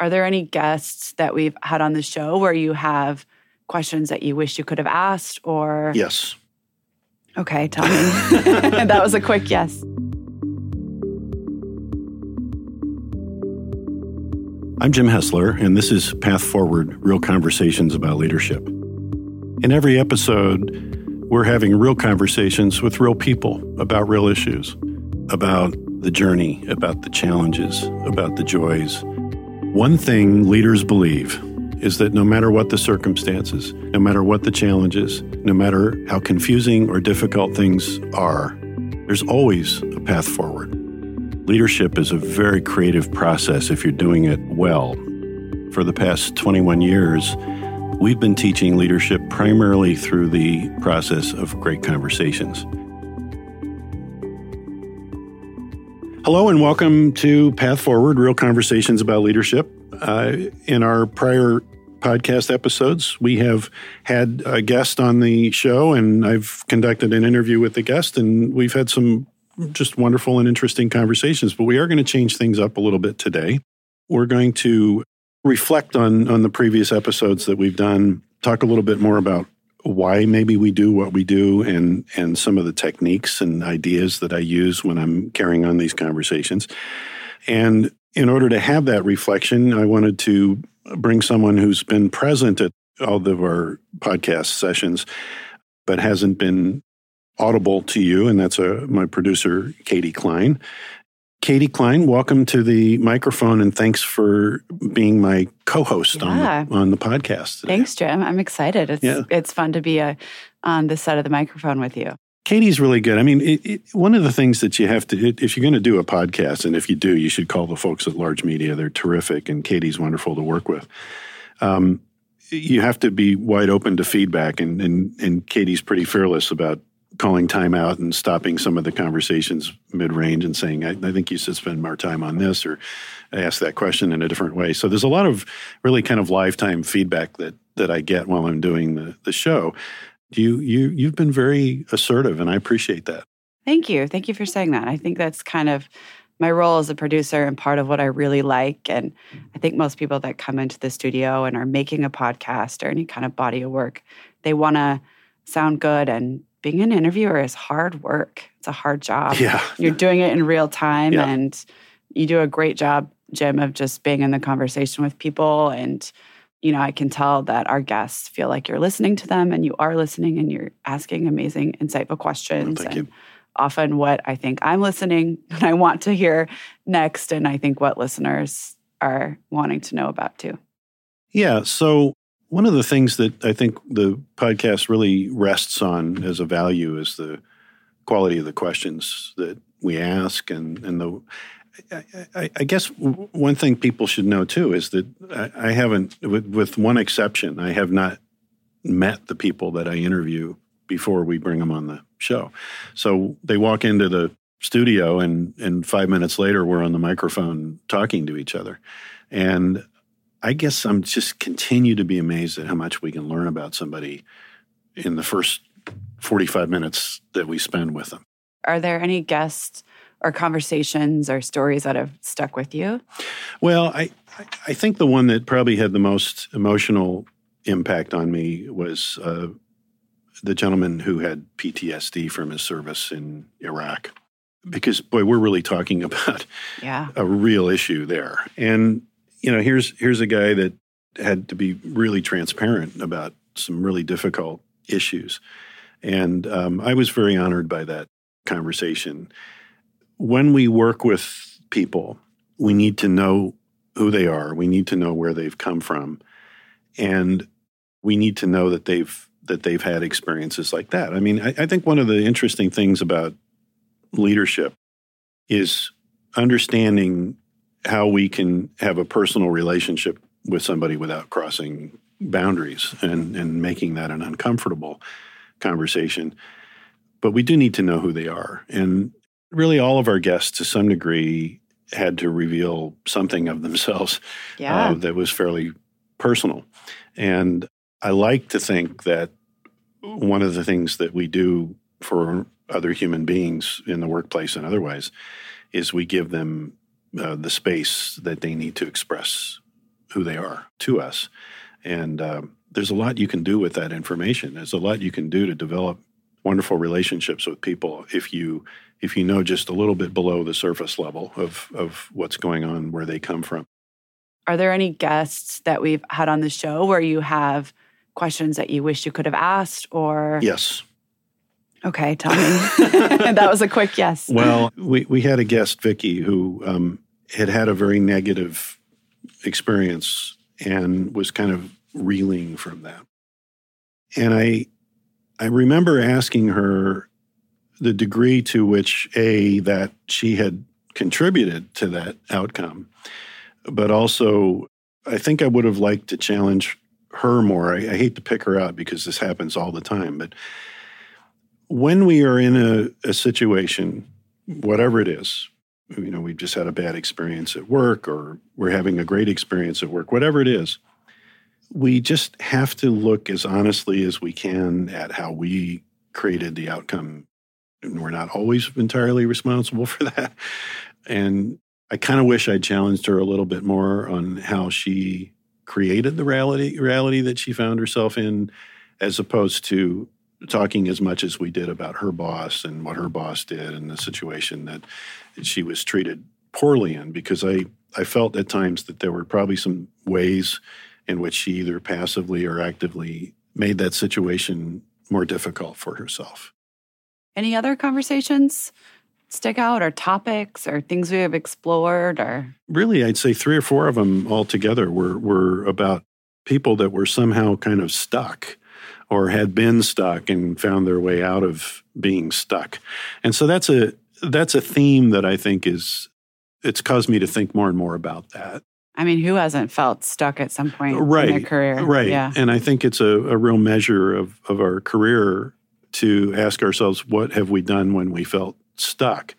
Are there any guests that we've had on the show where you have questions that you wish you could have asked or Yes. Okay, tell me. that was a quick yes. I'm Jim Hessler, and this is Path Forward Real Conversations about Leadership. In every episode, we're having real conversations with real people about real issues, about the journey, about the challenges, about the joys. One thing leaders believe is that no matter what the circumstances, no matter what the challenges, no matter how confusing or difficult things are, there's always a path forward. Leadership is a very creative process if you're doing it well. For the past 21 years, we've been teaching leadership primarily through the process of great conversations. Hello, and welcome to Path Forward Real Conversations about Leadership. Uh, in our prior podcast episodes, we have had a guest on the show, and I've conducted an interview with the guest, and we've had some just wonderful and interesting conversations. But we are going to change things up a little bit today. We're going to reflect on on the previous episodes that we've done, talk a little bit more about why maybe we do what we do and and some of the techniques and ideas that I use when I'm carrying on these conversations. And in order to have that reflection, I wanted to bring someone who's been present at all of our podcast sessions, but hasn't been audible to you, and that's a, my producer, Katy Klein. Katy Klein, welcome to the microphone, and thanks for being my co-host Yeah. on the, on the podcast. today. Thanks, Jim. I'm excited. It's Yeah. it's fun to be a, on this side of the microphone with you. Katy's really good. I mean, it, it, one of the things that you have to, it, if you're going to do a podcast, and if you do, you should call the folks at Larj Media. They're terrific, and Katy's wonderful to work with. Um, you have to be wide open to feedback, and, and and Katy's pretty fearless about calling time out and stopping some of the conversations mid range and saying, I, I think you should spend more time on this, or ask that question in a different way. So there's a lot of really kind of lifetime feedback that that I get while I'm doing the the show you you you've been very assertive and i appreciate that Thank you. Thank you for saying that. I think that's kind of my role as a producer and part of what I really like. And I think most people that come into the studio and are making a podcast or any kind of body of work, they want to sound good. And being an interviewer is hard work. It's a hard job. yeah You're doing it in real time, Yeah. and you do a great job, Jim, of just being in the conversation with people. And, you know, I can tell that our guests feel like you're listening to them and you are listening and you're asking amazing, insightful questions. thank and you. often what I think I'm listening and I want to hear next, and I think what listeners are wanting to know about too. yeah so one of the things that i think the podcast really rests on as a value is the quality of the questions that we ask and and the I, I, guess one thing people should know too is that I, I haven't, with, with one exception, I have not met the people that I interview before we bring them on the show. So they walk into the studio, and and five minutes later, we're on the microphone talking to each other, and I guess I'm just continue to be amazed at how much we can learn about somebody in the first 45 minutes that we spend with them. Are there any guests or conversations or stories that have stuck with you? Well, I I- think the one that probably had the most emotional impact on me was uh, the gentleman who had PTSD from his service in Iraq. Because boy, we're really talking about Yeah. a real issue there. And you know, here's here's a guy that had to be really transparent about some really difficult issues, and um, I was very honored by that conversation. When we work with people, we need to know who they are. We need to know where they've come from, and we need to know that they've that they've had experiences like that. I mean, I, I think one of the interesting things about leadership is understanding how we can have a personal relationship with somebody without crossing boundaries and, and making that an uncomfortable conversation. But we do need to know who they are. And really, all of our guests, to some degree, had to reveal something of themselves Yeah. uh, that was fairly personal. And I like to think that one of the things that we do for other human beings in the workplace and otherwise is we give them uh, the space that they need to express who they are to us. And um, there's a lot you can do with that information. There's a lot you can do to develop wonderful relationships with people if you if you know just a little bit below the surface level of of what's going on where they come from. Are there any guests that we've had on the show where you have questions that you wish you could have asked or Yes. Okay, me. that was a quick yes. Well, we, we had a guest, Vicky, who um, had had a very negative experience and was kind of reeling from that. And I I remember asking her the degree to which a that she had contributed to that outcome, but also I think I would have liked to challenge her more. I, I hate to pick her out because this happens all the time, but when we are in a, a situation, whatever it is, you know, we've just had a bad experience at work or we're having a great experience at work, whatever it is, we just have to look as honestly as we can at how we created the outcome. And we're not always entirely responsible for that. And I kind of wish I'd challenged her a little bit more on how she created the reality reality that she found herself in, as opposed to talking as much as we did about her boss and what her boss did and the situation that she was treated poorly in because I, I felt at times that there were probably some ways in which she either passively or actively made that situation more difficult for herself. Any other conversations stick out or topics or things we have explored or really I'd say three or four of them altogether were were about people that were somehow kind of stuck or had been stuck and found their way out of being stuck. And so that's a that's a theme that I think is it's caused me to think more and more about that. I mean, who hasn't felt stuck at some point right, in their career? Right. Yeah. And I think it's a, a real measure of, of our career to ask ourselves, what have we done when we felt stuck?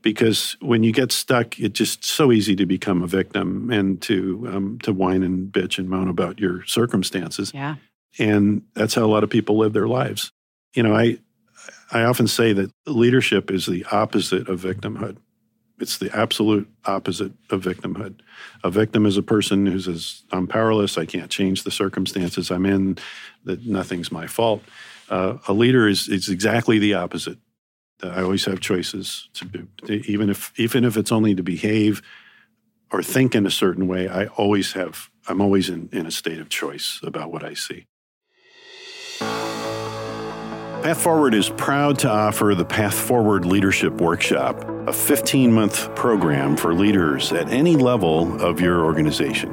Because when you get stuck, it's just so easy to become a victim and to um, to whine and bitch and moan about your circumstances. Yeah. And that's how a lot of people live their lives. You know, I I often say that leadership is the opposite of victimhood. It's the absolute opposite of victimhood. A victim is a person who says, I'm powerless, I can't change the circumstances I'm in, that nothing's my fault. Uh, a leader is, is exactly the opposite. I always have choices to be, even if even if it's only to behave or think in a certain way. I always have. I'm always in, in a state of choice about what I see. Path Forward is proud to offer the Path Forward Leadership Workshop, a 15 month program for leaders at any level of your organization.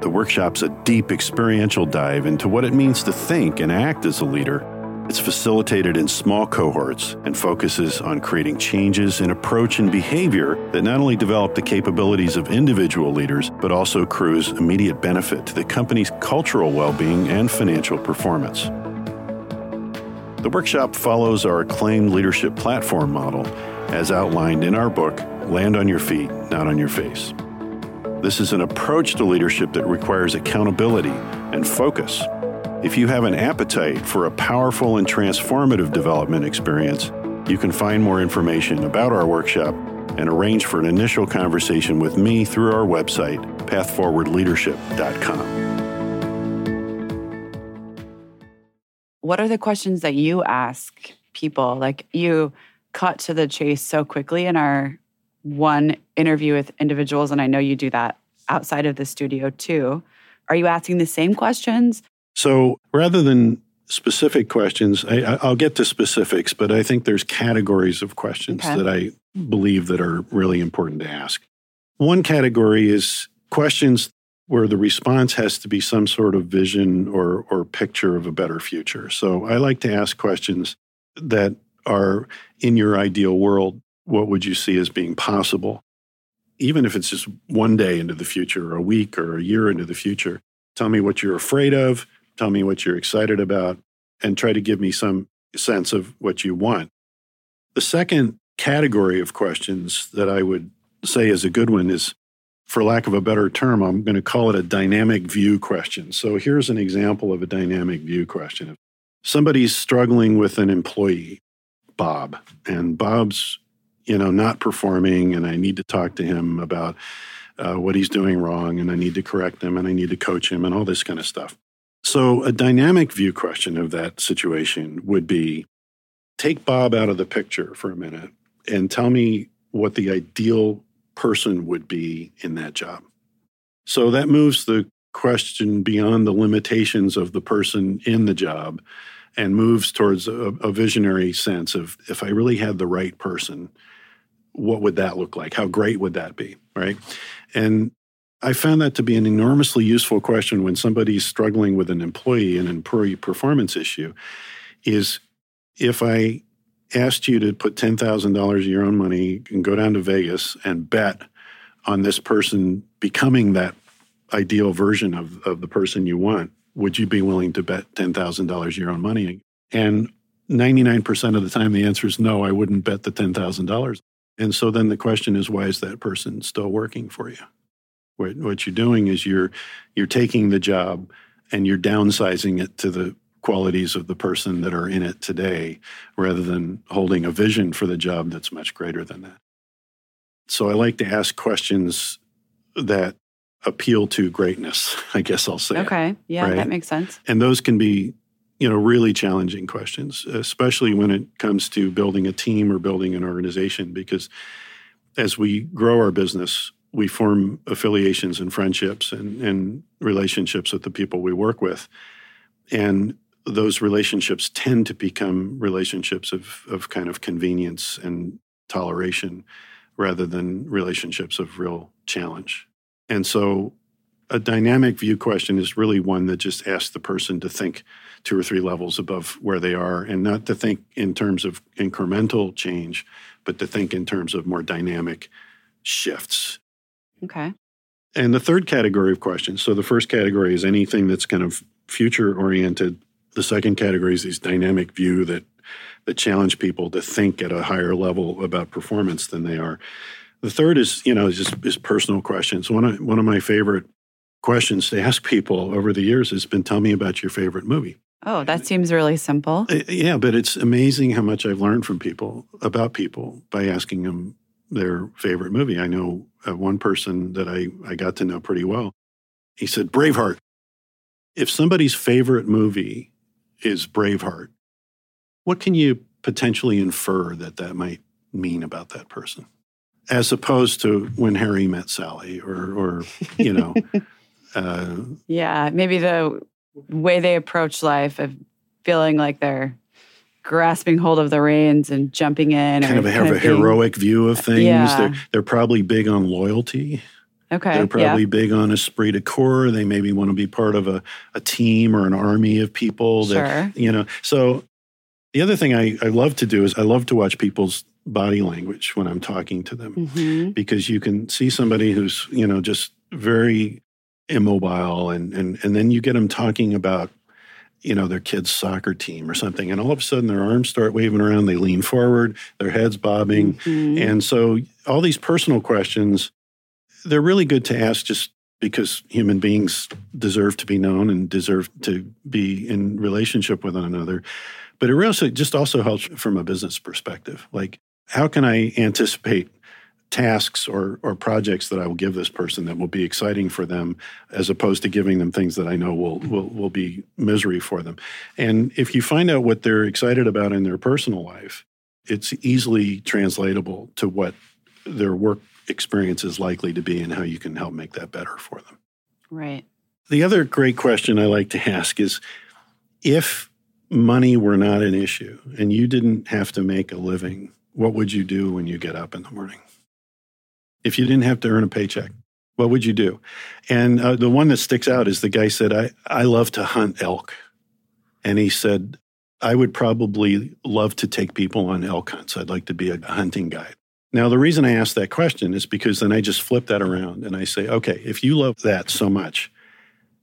The workshop's a deep experiential dive into what it means to think and act as a leader. It's facilitated in small cohorts and focuses on creating changes in approach and behavior that not only develop the capabilities of individual leaders, but also accrues immediate benefit to the company's cultural well being and financial performance. The workshop follows our acclaimed leadership platform model as outlined in our book, Land on Your Feet, Not on Your Face. This is an approach to leadership that requires accountability and focus. If you have an appetite for a powerful and transformative development experience, you can find more information about our workshop and arrange for an initial conversation with me through our website, pathforwardleadership.com. What are the questions that you ask people? Like you cut to the chase so quickly in our one interview with individuals, and I know you do that outside of the studio too. Are you asking the same questions? So rather than specific questions, I, will get to specifics, but I think there's categories of questions okay. that I believe that are really important to ask. One category is questions where the response has to be some sort of vision or, or picture of a better future. So I like to ask questions that are in your ideal world, what would you see as being possible? Even if it's just one day into the future, or a week, or a year into the future, tell me what you're afraid of, tell me what you're excited about, and try to give me some sense of what you want. The second category of questions that I would say is a good one is for lack of a better term, I'm going to call it a dynamic view question. So here's an example of a dynamic view question. If Somebody's struggling with an employee, Bob, and Bob's, you know, not performing, and I need to talk to him about uh, what he's doing wrong, and I need to correct him, and I need to coach him, and all this kind of stuff. So, a dynamic view question of that situation would be take Bob out of the picture for a minute and tell me what the ideal person would be in that job. So, that moves the question beyond the limitations of the person in the job and moves towards a, a, visionary sense of if I really had the right person, what would that look like? How great would that be? Right. And I found that to be an enormously useful question when somebody's struggling with an employee, an employee performance issue, is if I asked you to put $10,000 of your own money and go down to Vegas and bet on this person becoming that ideal version of, of the person you want, would you be willing to bet $10,000 of your own money? And 99% of the time, the answer is no, I wouldn't bet the $10,000. And so then the question is, why is that person still working for you? What, what you're doing is you're, you're taking the job and you're downsizing it to the qualities of the person that are in it today rather than holding a vision for the job that's much greater than that. So I like to ask questions that appeal to greatness, I guess I'll say. Okay. Yeah, right? that makes sense. And those can be, you know, really challenging questions, especially when it comes to building a team or building an organization, because as we grow our business, we form affiliations and friendships and, and relationships with the people we work with. And those relationships tend to become relationships of, of kind of convenience and toleration rather than relationships of real challenge. And so a dynamic view question is really one that just asks the person to think two or three levels above where they are and not to think in terms of incremental change, but to think in terms of more dynamic shifts. Okay. And the third category of questions so the first category is anything that's kind of future oriented. The second category is this dynamic view that that challenge people to think at a higher level about performance than they are. The third is, you know, just is personal questions. One of one of my favorite questions to ask people over the years has been, "Tell me about your favorite movie." Oh, that seems really simple. Uh, yeah, but it's amazing how much I've learned from people about people by asking them their favorite movie. I know uh, one person that I, I got to know pretty well. He said, Braveheart. If somebody's favorite movie is Braveheart, what can you potentially infer that that might mean about that person? as opposed to when Harry met Sally, or, or you know. uh, yeah, maybe the way they approach life of feeling like they're grasping hold of the reins and jumping in. Kind of have a being, heroic view of things. Yeah. They're, they're probably big on loyalty. Okay. They're probably yeah. big on esprit de corps. They maybe want to be part of a, a team or an army of people. That, sure. You know, so the other thing I, I love to do is I love to watch people's body language when I'm talking to them mm-hmm. because you can see somebody who's, you know, just very immobile and and and then you get them talking about you know their kid's soccer team or something and all of a sudden their arms start waving around they lean forward their heads bobbing mm-hmm. and so all these personal questions they're really good to ask just because human beings deserve to be known and deserve to be in relationship with one another but it really just also helps from a business perspective like how can I anticipate tasks or, or projects that I will give this person that will be exciting for them as opposed to giving them things that I know will, will, will be misery for them. And if you find out what they're excited about in their personal life, it's easily translatable to what their work experience is likely to be and how you can help make that better for them. Right. The other great question I like to ask is if money were not an issue and you didn't have to make a living what would you do when you get up in the morning? If you didn't have to earn a paycheck, what would you do? And uh, the one that sticks out is the guy said, I, I love to hunt elk. And he said, I would probably love to take people on elk hunts. I'd like to be a hunting guide. Now, the reason I ask that question is because then I just flip that around and I say, okay, if you love that so much,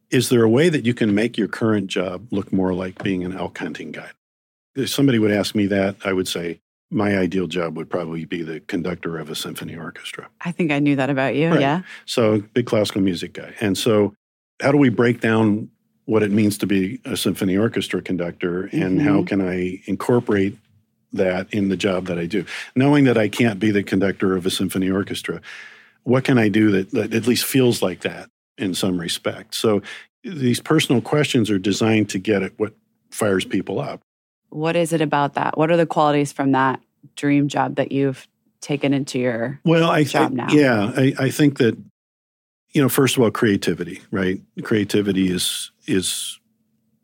is there a way that you can make your current job look more like being an elk hunting guide? If somebody would ask me that, I would say, my ideal job would probably be the conductor of a symphony orchestra. I think I knew that about you. Right. Yeah. So, big classical music guy. And so, how do we break down what it means to be a symphony orchestra conductor and mm-hmm. how can I incorporate that in the job that I do? Knowing that I can't be the conductor of a symphony orchestra, what can I do that, that at least feels like that in some respect? So these personal questions are designed to get at what fires people up. What is it about that? What are the qualities from that dream job that you've taken into your well, I job now? Yeah, I, I think that you know, first of all, creativity, right? Creativity is is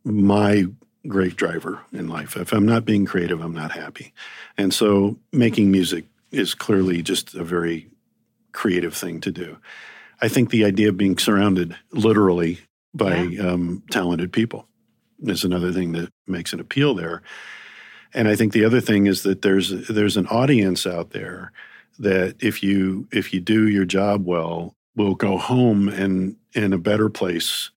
my great driver in life. If I'm not being creative, I'm not happy. And so making music is clearly just a very creative thing to do. I think the idea of being surrounded literally by yeah. um, talented people is another thing that makes an appeal there. And I think the other thing is that there's there's an audience out there that if you if you do your job well, will go home and in a better place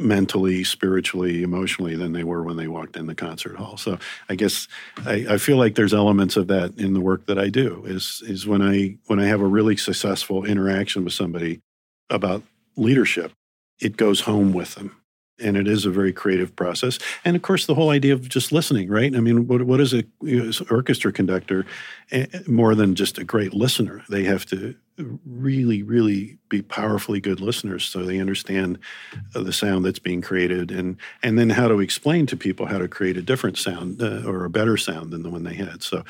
mentally, spiritually, emotionally than they were when they walked in the concert hall. So I guess I, I, feel like there's elements of that in the work that I do. Is is when I when I have a really successful interaction with somebody about leadership, it goes home with them and it is a very creative process. And of course, the whole idea of just listening, right? I mean, what, what is a orchestra conductor eh, more than just a great listener? They have to really, really be powerfully good listeners so they understand the sound that's being created, and and then how to explain to people how to create a different sound uh, or a better sound than the one they had. So,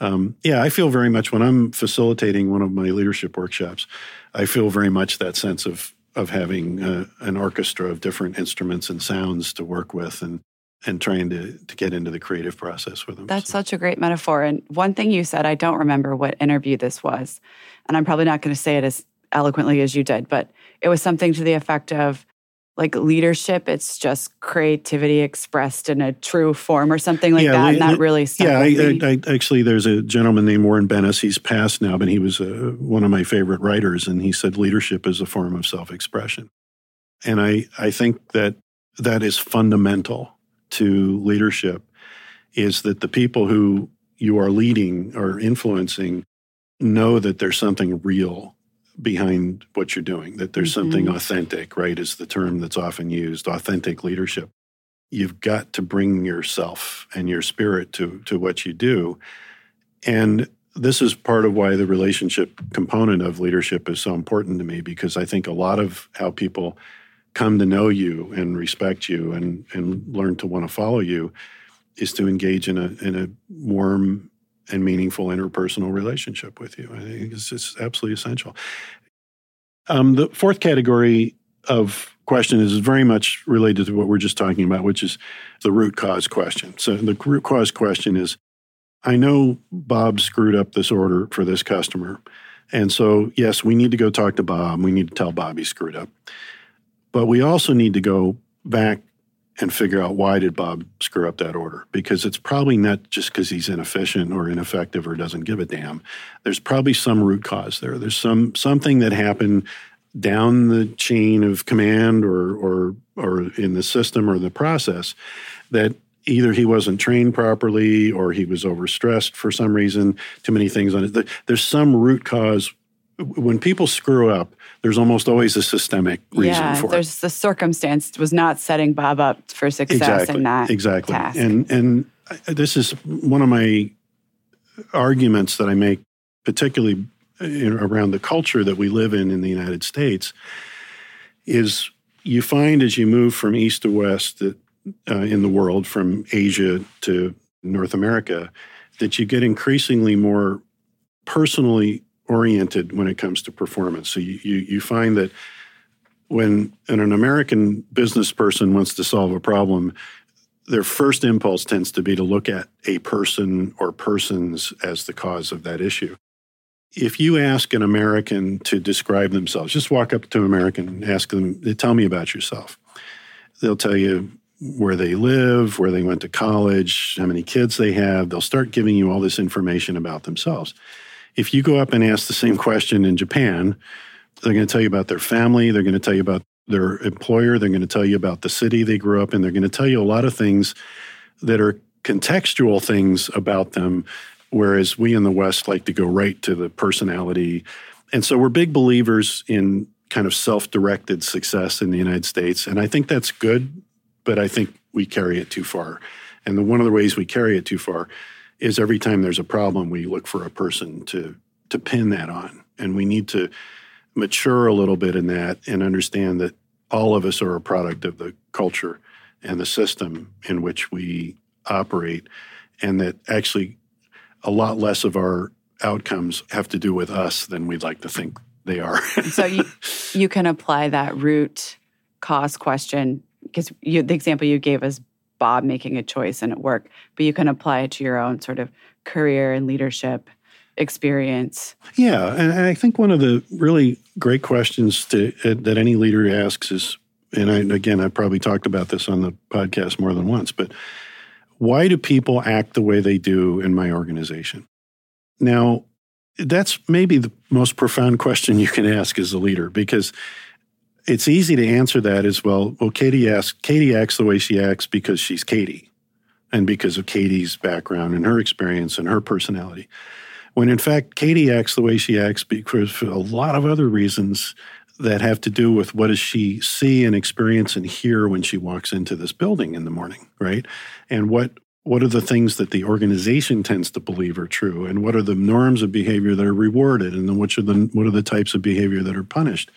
um, yeah, I feel very much when I'm facilitating one of my leadership workshops, I feel very much that sense of of having uh, an orchestra of different instruments and sounds to work with and and trying to to get into the creative process with them. That's so. such a great metaphor. And one thing you said, I don't remember what interview this was, and I'm probably not going to say it as eloquently as you did, but it was something to the effect of like leadership it's just creativity expressed in a true form or something like yeah, that and that really yeah I, I, I, actually there's a gentleman named warren bennis he's passed now but he was uh, one of my favorite writers and he said leadership is a form of self-expression. And i i think that that is fundamental to leadership is that the people who you are leading or influencing know that there's something real behind what you're doing, that there's mm-hmm. something authentic, right? Is the term that's often used, authentic leadership. You've got to bring yourself and your spirit to, to what you do. And this is part of why the relationship component of leadership is so important to me because I think a lot of how people come to know you and respect you and, and learn to want to follow you is to engage in a in a warm and meaningful interpersonal relationship with you. I think it's just absolutely essential. Um, the fourth category of question is very much related to what we're just talking about, which is the root cause question. So the root cause question is I know Bob screwed up this order for this customer. And so, yes, we need to go talk to Bob. We need to tell Bob he screwed up. But we also need to go back and figure out why did Bob screw up that order because it's probably not just because he's inefficient or ineffective or doesn't give a damn. There's probably some root cause there. There's some something that happened down the chain of command or or or in the system or the process that either he wasn't trained properly or he was overstressed for some reason, too many things on it. There's some root cause when people screw up, there's almost always a systemic reason yeah, for there's it. the circumstance was not setting Bob up for success exactly, in that exactly. Task. And and this is one of my arguments that I make, particularly around the culture that we live in in the United States, is you find as you move from east to west that, uh, in the world, from Asia to North America, that you get increasingly more personally oriented when it comes to performance. So you, you, you find that when an American business person wants to solve a problem, their first impulse tends to be to look at a person or persons as the cause of that issue. If you ask an American to describe themselves, just walk up to an American and ask them, tell me about yourself. They'll tell you where they live, where they went to college, how many kids they have. They'll start giving you all this information about themselves. If you go up and ask the same question in Japan, they're going to tell you about their family, they're going to tell you about their employer, they're going to tell you about the city they grew up in, they're going to tell you a lot of things that are contextual things about them, whereas we in the West like to go right to the personality. And so we're big believers in kind of self directed success in the United States. And I think that's good, but I think we carry it too far. And the, one of the ways we carry it too far is every time there's a problem, we look for a person to to pin that on, and we need to mature a little bit in that and understand that all of us are a product of the culture and the system in which we operate, and that actually a lot less of our outcomes have to do with us than we'd like to think they are. so you you can apply that root cause question because the example you gave is Bob making a choice and at work, but you can apply it to your own sort of career and leadership experience. Yeah, and I think one of the really great questions to, uh, that any leader asks is, and I, again, I probably talked about this on the podcast more than once, but why do people act the way they do in my organization? Now, that's maybe the most profound question you can ask as a leader because it's easy to answer that as well. Well, Katy asks, Katy acts the way she acts because she's Katy and because of Katy's background and her experience and her personality. When in fact, Katy acts the way she acts because for a lot of other reasons that have to do with what does she see and experience and hear when she walks into this building in the morning, right? And what what are the things that the organization tends to believe are true and what are the norms of behavior that are rewarded and then which are the what are the types of behavior that are punished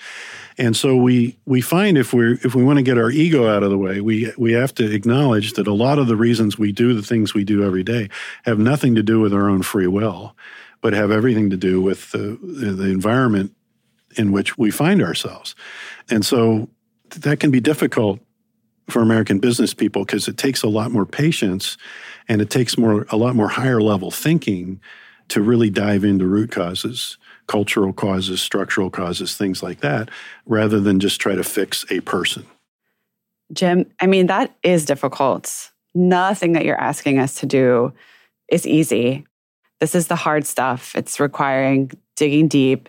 and so we we find if we if we want to get our ego out of the way we we have to acknowledge that a lot of the reasons we do the things we do every day have nothing to do with our own free will but have everything to do with the the environment in which we find ourselves. And so that can be difficult for American business people because it takes a lot more patience and it takes more a lot more higher level thinking to really dive into root causes, cultural causes, structural causes, things like that, rather than just try to fix a person. Jim, I mean, that is difficult. Nothing that you're asking us to do is easy. This is the hard stuff. It's requiring digging deep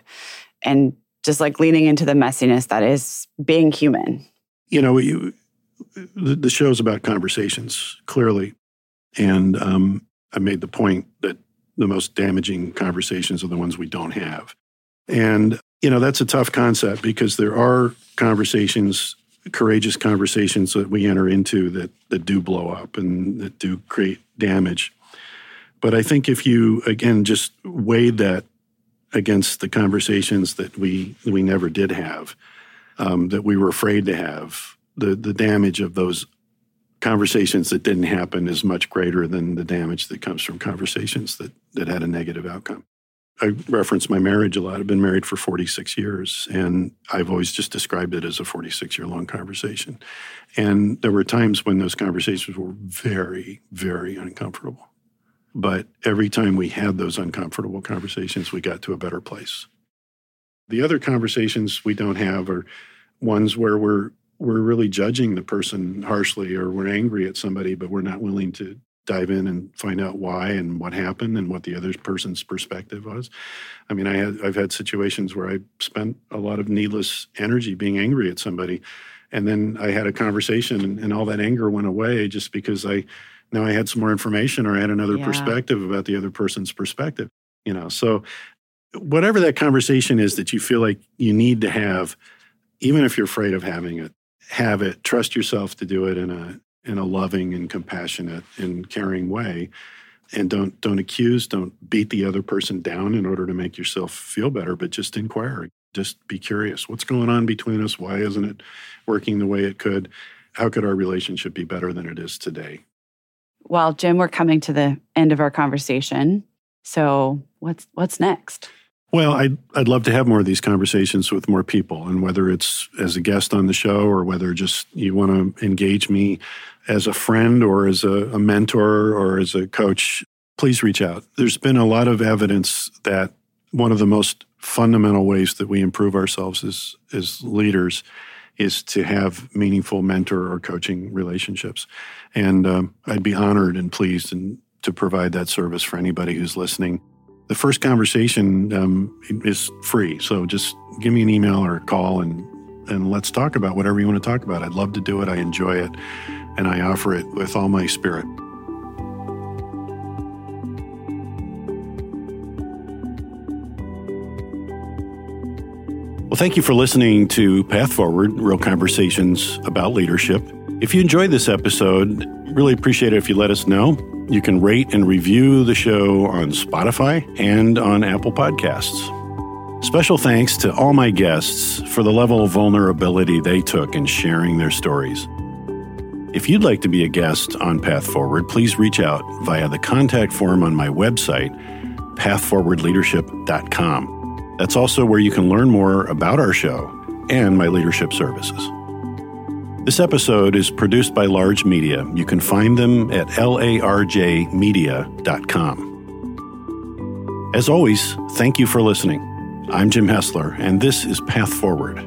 and just like leaning into the messiness that is being human. You know, you, the, show's about conversations, clearly. And um, I made the point that the most damaging conversations are the ones we don't have. And, you know, that's a tough concept because there are conversations, courageous conversations that we enter into that, that do blow up and that do create damage. But I think if you, again, just weighed that against the conversations that we, we never did have, um, that we were afraid to have, the the damage of those conversations that didn't happen is much greater than the damage that comes from conversations that that had a negative outcome. I reference my marriage a lot. I've been married for 46 years, and I've always just described it as a 46 year long conversation. And there were times when those conversations were very, very uncomfortable. But every time we had those uncomfortable conversations, we got to a better place. The other conversations we don't have are ones where we're we're really judging the person harshly or we're angry at somebody, but we're not willing to dive in and find out why and what happened and what the other person's perspective was. I mean, I had, I've had situations where I spent a lot of needless energy being angry at somebody. And then I had a conversation and, and all that anger went away just because I now I had some more information or I had another yeah. perspective about the other person's perspective. You know, so whatever that conversation is that you feel like you need to have, even if you're afraid of having it, have it trust yourself to do it in a in a loving and compassionate and caring way. And don't don't accuse don't beat the other person down in order to make yourself feel better but just inquire. Just be curious. What's going on between us? Why isn't it working the way it could? How could our relationship be better than it is today? Well jim we're coming to the end of our conversation. So what's what's next well, I'd, I'd love to have more of these conversations with more people. And whether it's as a guest on the show or whether just you want to engage me as a friend or as a, a mentor or as a coach, please reach out. There's been a lot of evidence that one of the most fundamental ways that we improve ourselves as, as leaders is to have meaningful mentor or coaching relationships. And um, I'd be honored and pleased and to provide that service for anybody who's listening the first conversation um, is free. So just give me an email or a call and and let's talk about whatever you want to talk about. I'd love to do it. I enjoy it, and I offer it with all my spirit. Well, thank you for listening to Path Forward Real Conversations about Leadership. If you enjoyed this episode, really appreciate it if you let us know. You can rate and review the show on Spotify and on Apple Podcasts. Special thanks to all my guests for the level of vulnerability they took in sharing their stories. If you'd like to be a guest on Path Forward, please reach out via the contact form on my website, pathforwardleadership.com. That's also where you can learn more about our show and my leadership services. This episode is produced by Larj Media. You can find them at larjmedia.com. As always, thank you for listening. I'm Jim Hessler, and this is Path Forward.